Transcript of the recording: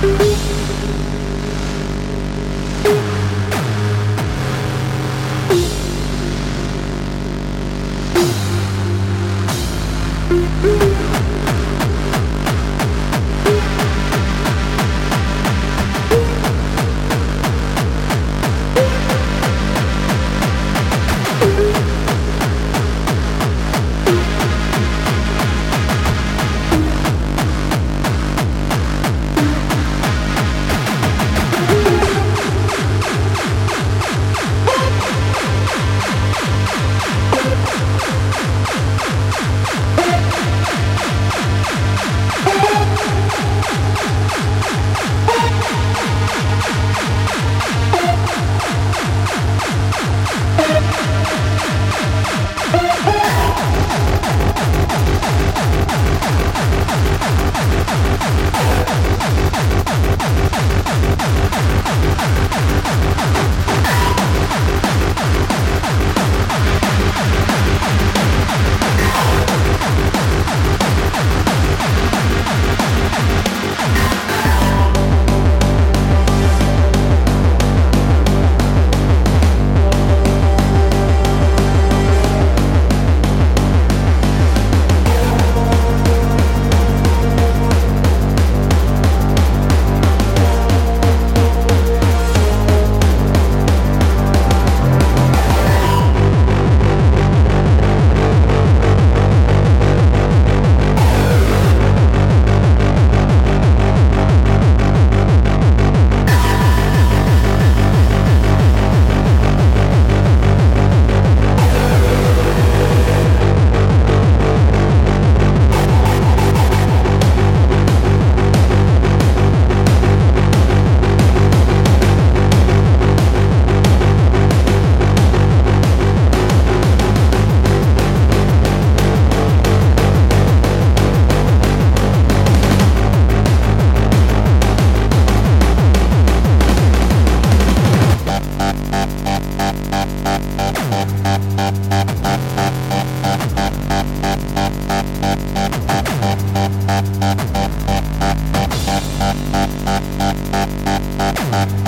Thank you. Thank